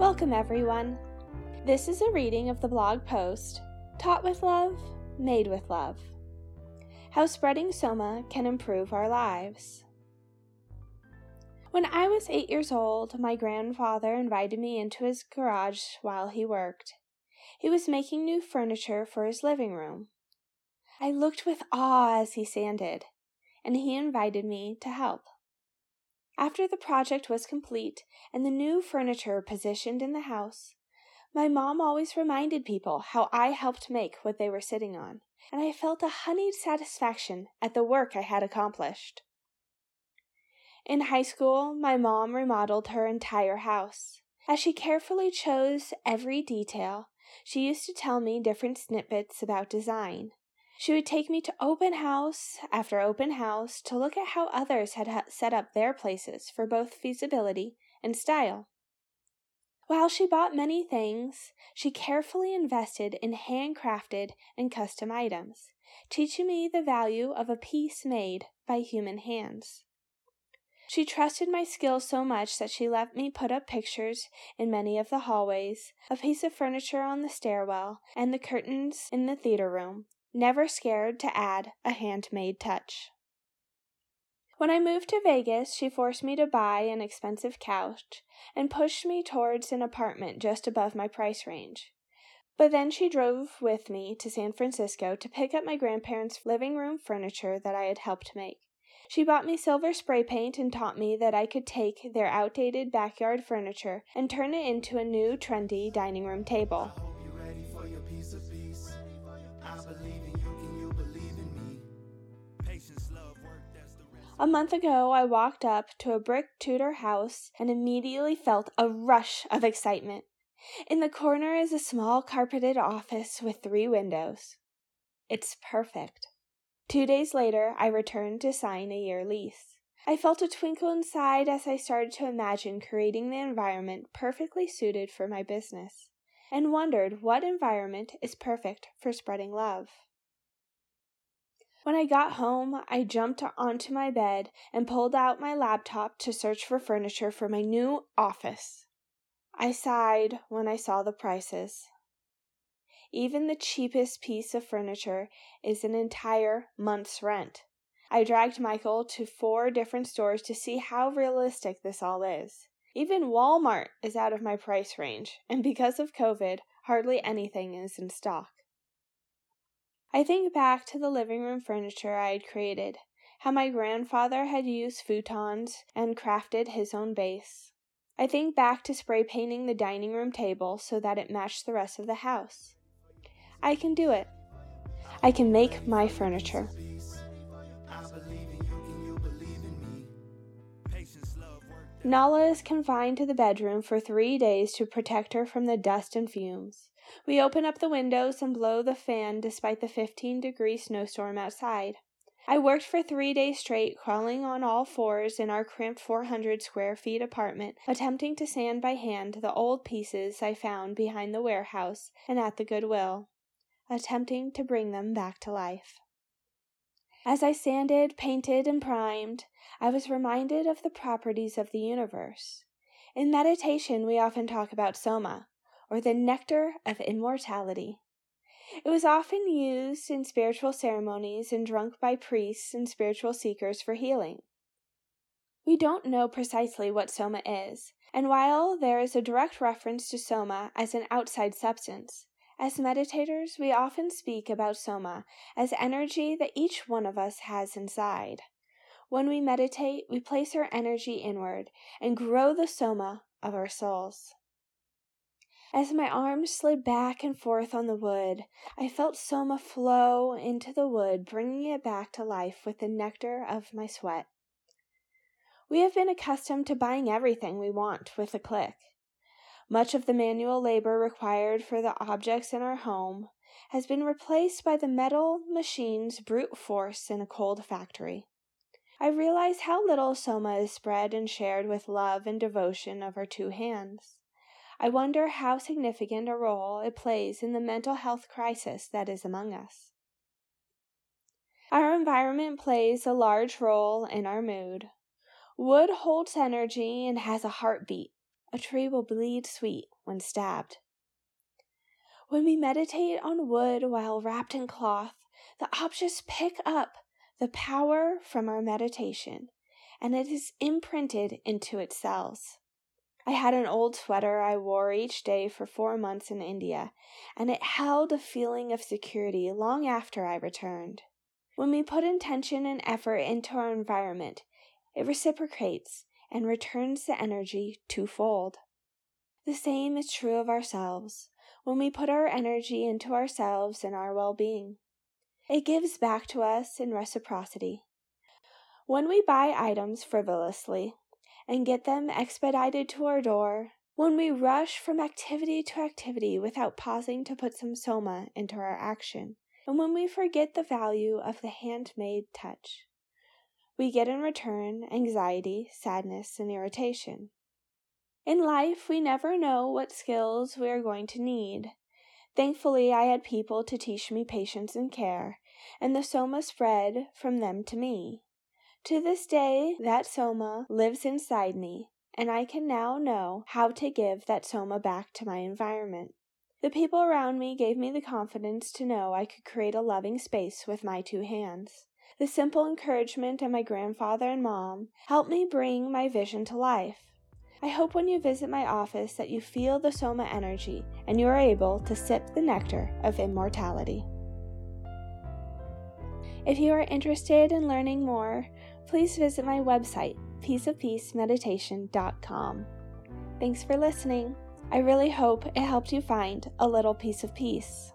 Welcome, everyone. This is a reading of the blog post Taught with Love, Made with Love How Spreading Soma Can Improve Our Lives. When I was eight years old, my grandfather invited me into his garage while he worked. He was making new furniture for his living room. I looked with awe as he sanded, and he invited me to help. After the project was complete and the new furniture positioned in the house, my mom always reminded people how I helped make what they were sitting on, and I felt a honeyed satisfaction at the work I had accomplished. In high school, my mom remodeled her entire house. As she carefully chose every detail, she used to tell me different snippets about design. She would take me to open house after open house to look at how others had set up their places for both feasibility and style. While she bought many things, she carefully invested in handcrafted and custom items, teaching me the value of a piece made by human hands. She trusted my skill so much that she let me put up pictures in many of the hallways, a piece of furniture on the stairwell, and the curtains in the theater room, never scared to add a handmade touch. When I moved to Vegas, she forced me to buy an expensive couch and pushed me towards an apartment just above my price range. But then she drove with me to San Francisco to pick up my grandparents' living room furniture that I had helped make. She bought me silver spray paint and taught me that I could take their outdated backyard furniture and turn it into a new trendy dining room table. A month ago, I walked up to a brick Tudor house and immediately felt a rush of excitement. In the corner is a small carpeted office with three windows. It's perfect. Two days later, I returned to sign a year lease. I felt a twinkle inside as I started to imagine creating the environment perfectly suited for my business, and wondered what environment is perfect for spreading love. When I got home, I jumped onto my bed and pulled out my laptop to search for furniture for my new office. I sighed when I saw the prices. Even the cheapest piece of furniture is an entire month's rent. I dragged Michael to four different stores to see how realistic this all is. Even Walmart is out of my price range, and because of COVID, hardly anything is in stock. I think back to the living room furniture I had created, how my grandfather had used futons and crafted his own base. I think back to spray painting the dining room table so that it matched the rest of the house. I can do it. I can make my furniture. Nala is confined to the bedroom for three days to protect her from the dust and fumes. We open up the windows and blow the fan despite the 15 degree snowstorm outside. I worked for three days straight, crawling on all fours in our cramped 400 square feet apartment, attempting to sand by hand the old pieces I found behind the warehouse and at the Goodwill, attempting to bring them back to life. As I sanded, painted, and primed, I was reminded of the properties of the universe. In meditation, we often talk about soma, or the nectar of immortality. It was often used in spiritual ceremonies and drunk by priests and spiritual seekers for healing. We don't know precisely what soma is, and while there is a direct reference to soma as an outside substance, as meditators we often speak about soma as energy that each one of us has inside. When we meditate, we place our energy inward and grow the soma of our souls. As my arms slid back and forth on the wood, I felt Soma flow into the wood, bringing it back to life with the nectar of my sweat. We have been accustomed to buying everything we want with a click. Much of the manual labor required for the objects in our home has been replaced by the metal machine's brute force in a cold factory. I realize how little Soma is spread and shared with love and devotion of our two hands. I wonder how significant a role it plays in the mental health crisis that is among us. Our environment plays a large role in our mood. Wood holds energy and has a heartbeat, a tree will bleed sweet when stabbed. When we meditate on wood while wrapped in cloth, the objects pick up the power from our meditation and it is imprinted into its cells. I had an old sweater I wore each day for four months in India, and it held a feeling of security long after I returned. When we put intention and effort into our environment, it reciprocates and returns the energy twofold. The same is true of ourselves when we put our energy into ourselves and our well being. It gives back to us in reciprocity. When we buy items frivolously and get them expedited to our door, when we rush from activity to activity without pausing to put some soma into our action, and when we forget the value of the handmade touch, we get in return anxiety, sadness, and irritation. In life, we never know what skills we are going to need. Thankfully, I had people to teach me patience and care, and the soma spread from them to me. To this day, that soma lives inside me, and I can now know how to give that soma back to my environment. The people around me gave me the confidence to know I could create a loving space with my two hands. The simple encouragement of my grandfather and mom helped me bring my vision to life. I hope when you visit my office that you feel the Soma energy and you are able to sip the nectar of immortality. If you are interested in learning more, please visit my website, peaceofpeacemeditation.com. Thanks for listening. I really hope it helped you find a little piece of peace.